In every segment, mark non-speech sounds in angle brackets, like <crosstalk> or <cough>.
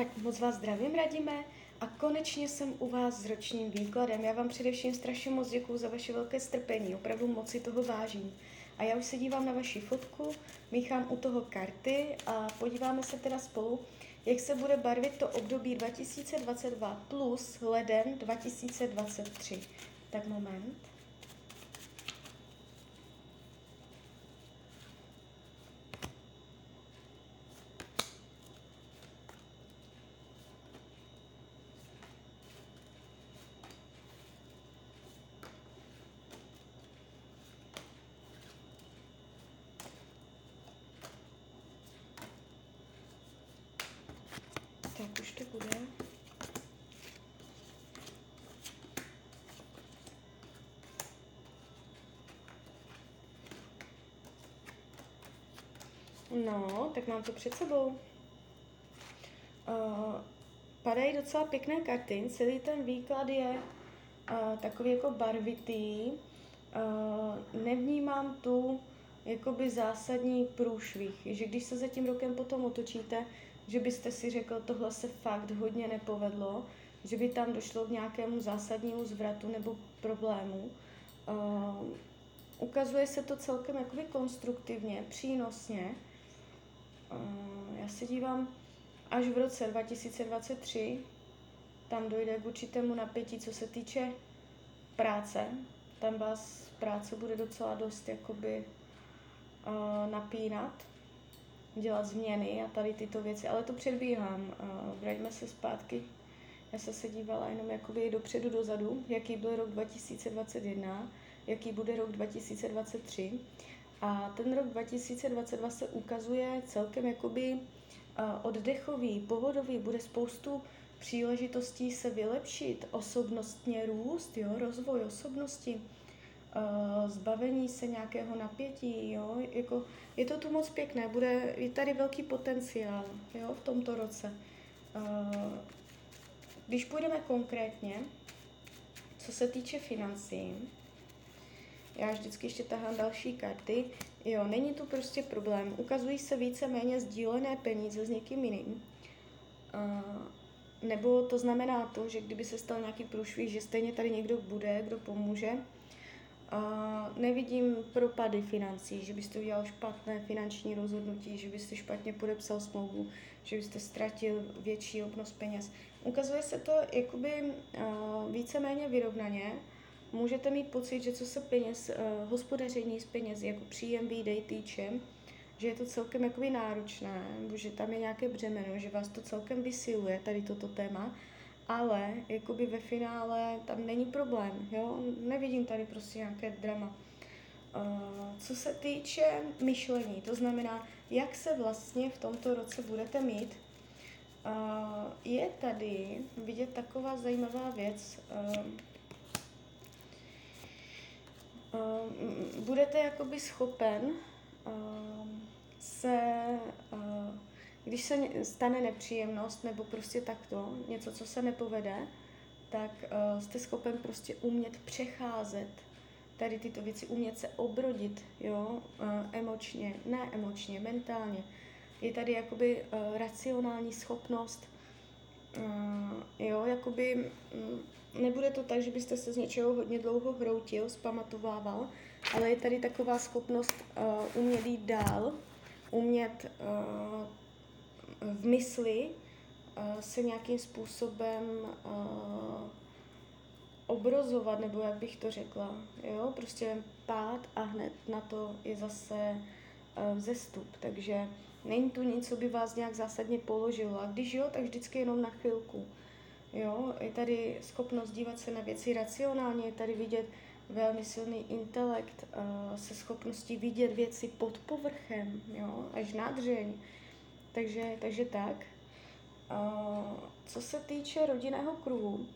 Tak moc vás zdravím, radíme. A konečně jsem u vás s ročním výkladem. Já vám především strašně moc děkuju za vaše velké strpení, opravdu moc si toho vážím. A já už se dívám na vaši fotku, míchám u toho karty a podíváme se teda spolu, jak se bude barvit to období 2022 plus leden 2023. Tak moment. To bude. No, tak mám to před sebou. Uh, padají docela pěkné karty, celý ten výklad je uh, takový jako barvitý. Uh, nevnímám tu jakoby zásadní průšvih, že když se za tím rokem potom otočíte, že byste si řekl, tohle se fakt hodně nepovedlo, že by tam došlo k nějakému zásadnímu zvratu nebo problému. Uh, ukazuje se to celkem jakoby konstruktivně, přínosně. Uh, já se dívám, až v roce 2023 tam dojde k určitému napětí, co se týče práce. Tam vás práce bude docela dost jakoby uh, napínat dělat změny a tady tyto věci, ale to předbíhám. Vraťme se zpátky. Já jsem se dívala jenom jakoby dopředu, dozadu, jaký byl rok 2021, jaký bude rok 2023. A ten rok 2022 se ukazuje celkem jakoby oddechový, pohodový, bude spoustu příležitostí se vylepšit, osobnostně růst, jo, rozvoj osobnosti zbavení se nějakého napětí, jo, jako je to tu moc pěkné, bude, je tady velký potenciál, jo, v tomto roce. Uh, když půjdeme konkrétně, co se týče financí, já vždycky ještě tahám další karty, jo, není tu prostě problém, ukazují se více méně sdílené peníze s někým jiným, uh, nebo to znamená to, že kdyby se stal nějaký průšvih, že stejně tady někdo bude, kdo pomůže, Uh, nevidím propady financí, že byste udělal špatné finanční rozhodnutí, že byste špatně podepsal smlouvu, že byste ztratil větší obnos peněz. Ukazuje se to jakoby uh, víceméně vyrovnaně. Můžete mít pocit, že co se peněz, uh, hospodaření s penězi, jako příjem, výdej týče, že je to celkem jakoby náročné, že tam je nějaké břemeno, že vás to celkem vysiluje, tady toto téma, ale jakoby ve finále tam není problém, jo, nevidím tady prostě nějaké drama. Uh, co se týče myšlení, to znamená, jak se vlastně v tomto roce budete mít, uh, je tady vidět taková zajímavá věc. Uh, budete jakoby schopen se když se stane nepříjemnost nebo prostě takto, něco, co se nepovede, tak uh, jste schopen prostě umět přecházet tady tyto věci, umět se obrodit, jo, uh, emočně, ne emočně, mentálně. Je tady jakoby uh, racionální schopnost, uh, jo, jakoby um, nebude to tak, že byste se z něčeho hodně dlouho hroutil, zpamatovával, ale je tady taková schopnost uh, umět jít dál, umět uh, v mysli uh, se nějakým způsobem uh, obrozovat, nebo jak bych to řekla, jo, prostě pád a hned na to je zase uh, vzestup, takže není tu nic, co by vás nějak zásadně položilo. A když jo, tak vždycky jenom na chvilku, jo, je tady schopnost dívat se na věci racionálně, je tady vidět velmi silný intelekt se schopností vidět věci pod povrchem, jo, až na dřeň, takže, takže tak. Co se týče rodinného kruhu, uh,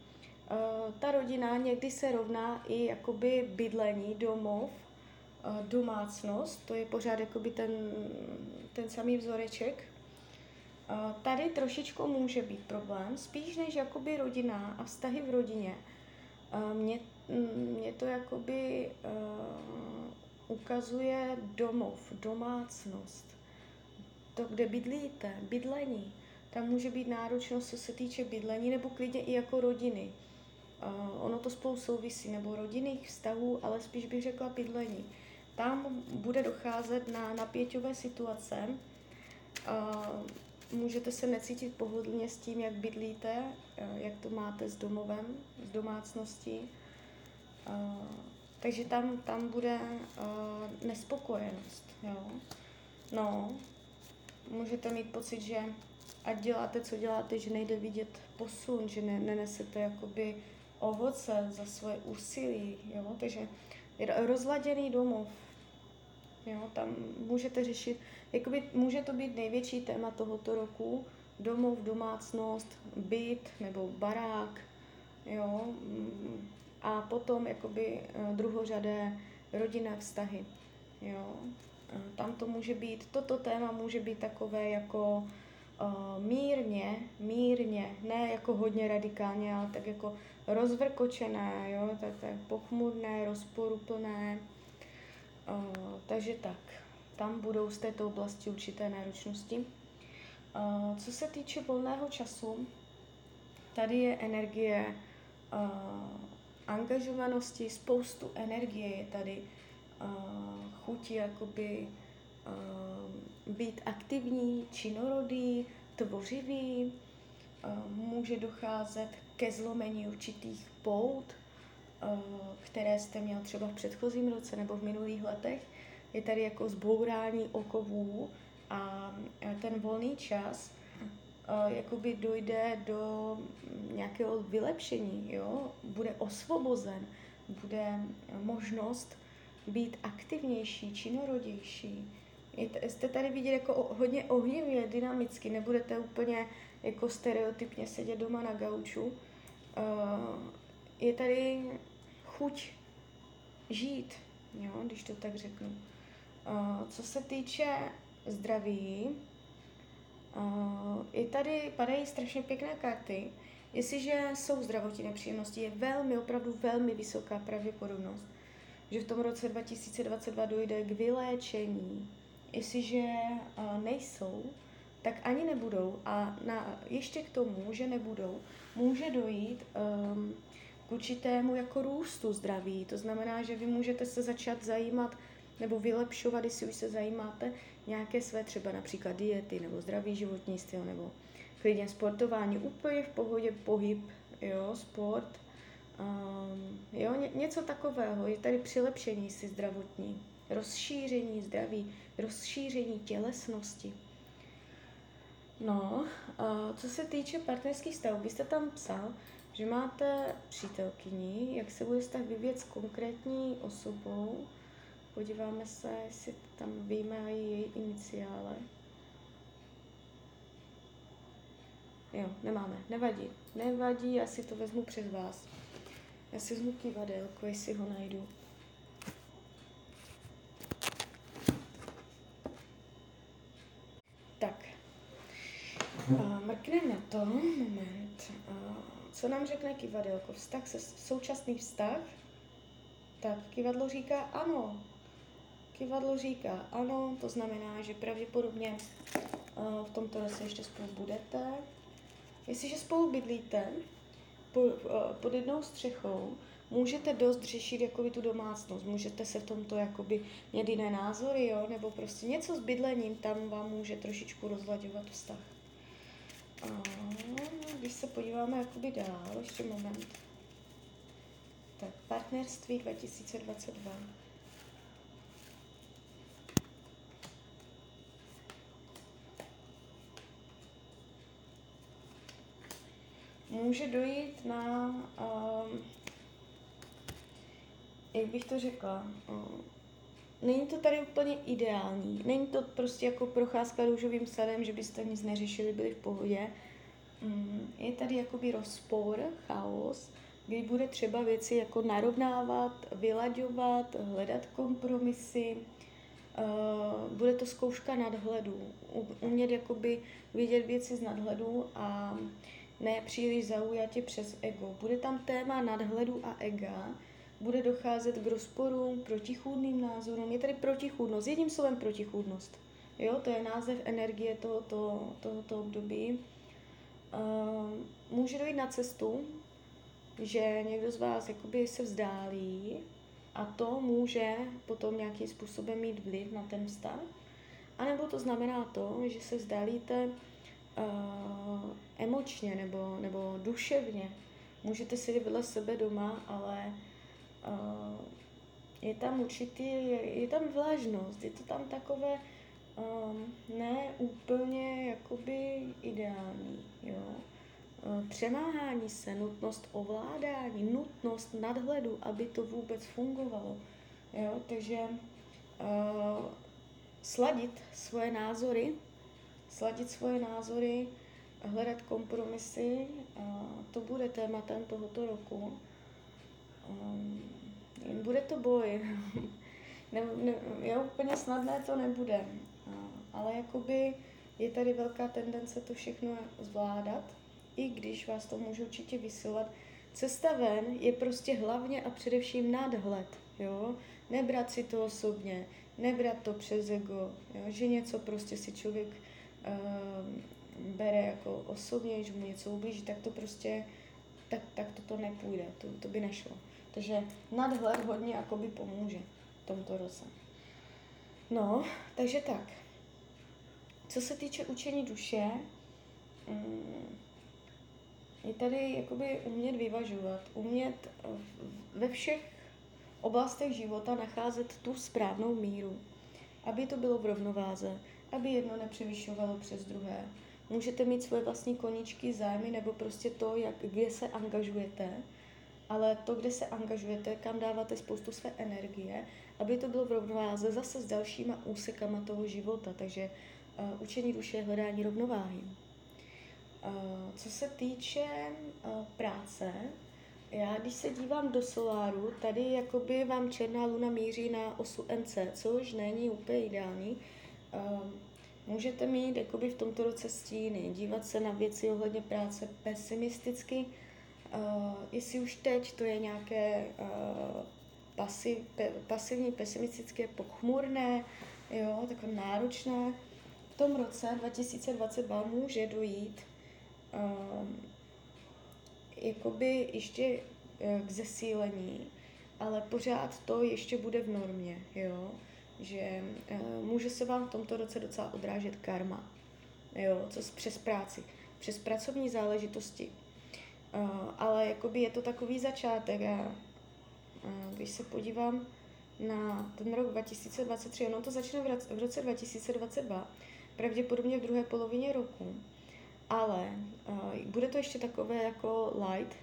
ta rodina někdy se rovná i jakoby bydlení, domov, domácnost, to je pořád jakoby ten, ten samý vzoreček. Tady trošičku může být problém, spíš než jakoby rodina a vztahy v rodině. Mě, mě to jakoby ukazuje domov, domácnost to, kde bydlíte, bydlení, tam může být náročnost, co se týče bydlení, nebo klidně i jako rodiny. Uh, ono to spolu souvisí, nebo rodinných vztahů, ale spíš bych řekla bydlení. Tam bude docházet na napěťové situace. Uh, můžete se necítit pohodlně s tím, jak bydlíte, uh, jak to máte s domovem, s domácností. Takže tam, tam bude nespokojenost. Jo? No, můžete mít pocit, že ať děláte, co děláte, že nejde vidět posun, že ne, nenesete jakoby ovoce za svoje úsilí, jo, takže rozladěný domov, jo, tam můžete řešit, jakoby může to být největší téma tohoto roku, domov, domácnost, byt nebo barák, jo, a potom jakoby eh, druhořadé rodinné vztahy, jo. Tam to může být, toto téma může být takové jako uh, mírně, mírně, ne jako hodně radikálně, ale tak jako rozvrkočené, jo, tak, tak pochmurné, rozporuplné. Uh, takže tak, tam budou z této oblasti určité náročnosti. Uh, co se týče volného času, tady je energie uh, angažovanosti, spoustu energie je tady, uh, chuti jakoby uh, být aktivní, činorodý, tvořivý, uh, může docházet ke zlomení určitých pout, uh, které jste měl třeba v předchozím roce nebo v minulých letech. Je tady jako zbourání okovů a ten volný čas jakoby dojde do nějakého vylepšení, jo? bude osvobozen, bude možnost být aktivnější, činorodější. Jste tady vidět jako hodně ohnivě, dynamicky, nebudete úplně jako stereotypně sedět doma na gauču. Je tady chuť žít, jo, když to tak řeknu. Co se týče zdraví, je tady, padají strašně pěkné karty. Jestliže jsou zdravotní nepříjemnosti, je velmi, opravdu velmi vysoká pravděpodobnost, že v tom roce 2022 dojde k vyléčení. Jestliže uh, nejsou, tak ani nebudou. A na, ještě k tomu, že nebudou, může dojít um, k určitému jako růstu zdraví. To znamená, že vy můžete se začat zajímat nebo vylepšovat, jestli už se zajímáte, nějaké své třeba například diety nebo zdravý životní styl nebo klidně sportování, úplně v pohodě pohyb, jo, sport, Um, jo, ně, něco takového. Je tady přilepšení si zdravotní, rozšíření zdraví, rozšíření tělesnosti. No, uh, co se týče partnerských stavů, vy jste tam psal, že máte přítelkyni, jak se bude vztah vyvíjet s konkrétní osobou. Podíváme se, jestli tam víme její iniciále. Jo, nemáme, nevadí. Nevadí, já si to vezmu přes vás. Já si vezmu kivadelko, jestli ho najdu. Tak. Uh, mrkneme na to. Moment. Uh, co nám řekne kivadelko? Vztah se současný vztah? Tak, kivadlo říká ano. Kivadlo říká ano, to znamená, že pravděpodobně uh, v tomto roce ještě spolu budete. Jestliže spolu bydlíte, pod jednou střechou můžete dost řešit jakoby tu domácnost, můžete se v tomto jakoby mít jiné názory, jo, nebo prostě něco s bydlením tam vám může trošičku rozlaďovat vztah. A když se podíváme jakoby dál, ještě moment. Tak, partnerství 2022. může dojít na, um, jak bych to řekla, um, není to tady úplně ideální, není to prostě jako procházka růžovým sadem, že byste nic neřešili, byli v pohodě. Um, je tady jakoby rozpor, chaos, kdy bude třeba věci jako narovnávat, vylaďovat, hledat kompromisy, Uh, bude to zkouška nadhledu, umět jakoby vidět věci z nadhledu a ne příliš zaujatě přes ego. Bude tam téma nadhledu a ega, bude docházet k rozporům, protichůdným názorům. Je tady protichůdnost, jedním slovem protichůdnost. Jo, to je název energie tohoto, tohoto období. Uh, může dojít na cestu, že někdo z vás jakoby se vzdálí a to může potom nějakým způsobem mít vliv na ten vztah. A nebo to znamená to, že se vzdálíte uh, emočně nebo, nebo duševně. Můžete si vedle sebe doma, ale uh, je tam určitý, je, je tam vlažnost, je to tam takové um, ne úplně jakoby ideální, jo. Uh, přemáhání se, nutnost ovládání, nutnost nadhledu, aby to vůbec fungovalo, jo. Takže uh, sladit svoje názory, sladit svoje názory, hledat kompromisy, to bude tématem tohoto roku. Um, bude to boj. <laughs> ne, ne, jo, úplně snadné to nebude. Ale jakoby je tady velká tendence to všechno zvládat, i když vás to může určitě vysilovat. Cesta ven je prostě hlavně a především nadhled, jo? Nebrat si to osobně, nebrat to přes ego, jo? že něco prostě si člověk uh, bere jako osobně, že mu něco ublíží, tak to prostě, tak, tak to, to nepůjde, to, to by nešlo. Takže nadhled hodně jakoby pomůže v tomto roce. No, takže tak. Co se týče učení duše, mm, je tady jakoby umět vyvažovat, umět ve všech oblastech života nacházet tu správnou míru, aby to bylo v rovnováze, aby jedno nepřevyšovalo přes druhé. Můžete mít svoje vlastní koníčky, zájmy nebo prostě to, jak, kde se angažujete, ale to, kde se angažujete, kam dáváte spoustu své energie, aby to bylo v rovnováze zase s dalšíma úsekama toho života. Takže uh, učení duše je hledání rovnováhy. Uh, co se týče uh, práce, já když se dívám do soláru, tady jakoby vám černá luna míří na osu NC, což není úplně ideální. Uh, můžete mít jakoby v tomto roce stíny, dívat se na věci ohledně práce pesimisticky, Uh, jestli už teď to je nějaké uh, pasiv, pe, pasivní, pesimistické, pochmurné, jo, takové náročné, v tom roce 2022 může dojít um, jakoby ještě k zesílení, ale pořád to ještě bude v normě, jo, že uh, může se vám v tomto roce docela odrážet karma, jo, co přes práci, přes pracovní záležitosti, Uh, ale jakoby je to takový začátek. Já, uh, když se podívám na ten rok 2023, ono to začne v roce, v roce 2022, pravděpodobně v druhé polovině roku, ale bude to ještě takové jako light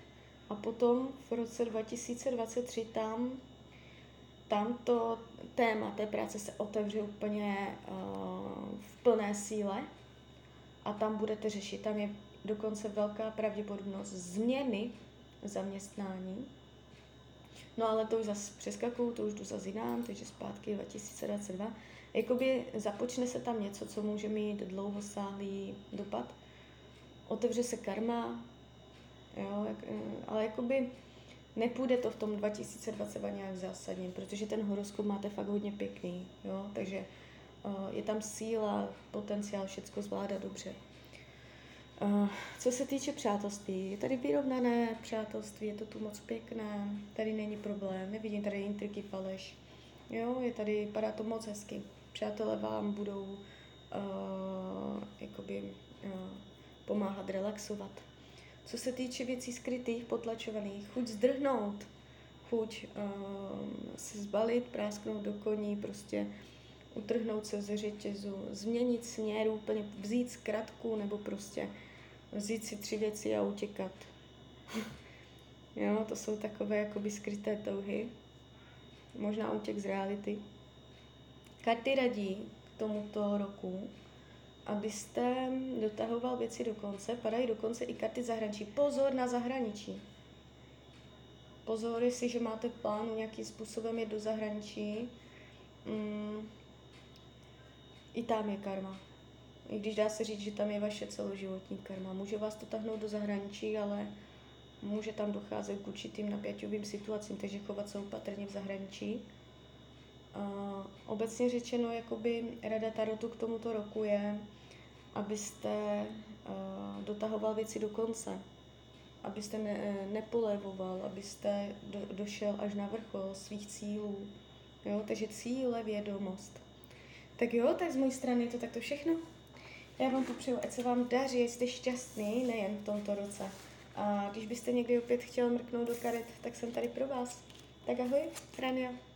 a potom v roce 2023 tam, tam to téma té práce se otevře úplně uh, v plné síle a tam budete řešit, tam je dokonce velká pravděpodobnost změny zaměstnání. No ale to už zase přeskakuju, to už jdu zase jinam, takže zpátky 2022. Jakoby započne se tam něco, co může mít dlouhosáhlý dopad. Otevře se karma, jo, jak, ale jakoby nepůjde to v tom 2022 nějak zásadně, protože ten horoskop máte fakt hodně pěkný, jo, takže uh, je tam síla, potenciál všecko zvládat dobře. Uh, co se týče přátelství, je tady vyrovnané přátelství, je to tu moc pěkné, tady není problém, nevidím tady intriky, faleš. Jo, je tady, padá to moc hezky. Přátelé vám budou uh, jakoby, uh, pomáhat relaxovat. Co se týče věcí skrytých, potlačovaných, chuť zdrhnout, chuť uh, se zbalit, prásknout do koní, prostě utrhnout se ze řetězu, změnit směr, úplně vzít zkratku nebo prostě vzít si tři věci a utěkat. <laughs> jo, to jsou takové jakoby skryté touhy. Možná útěk z reality. Karty radí k tomuto roku, abyste dotahoval věci do konce. Padají dokonce i karty zahraničí. Pozor na zahraničí. Pozor, že máte plán nějakým způsobem jít do zahraničí. Mm, I tam je karma i když dá se říct, že tam je vaše celoživotní karma. Může vás to tahnout do zahraničí, ale může tam docházet k určitým napěťovým situacím, takže chovat se opatrně v zahraničí. Uh, obecně řečeno, jakoby rada Tarotu k tomuto roku je abyste uh, dotahoval věci do konce, abyste ne, nepolevoval, abyste do, došel až na vrchol svých cílů. Jo? Takže cíle, vědomost. Tak jo, tak z mojí strany je to takto všechno. Já vám popřeju, ať se vám daří, jste šťastný nejen v tomto roce. A když byste někdy opět chtěl mrknout do karet, tak jsem tady pro vás. Tak ahoj, Rania.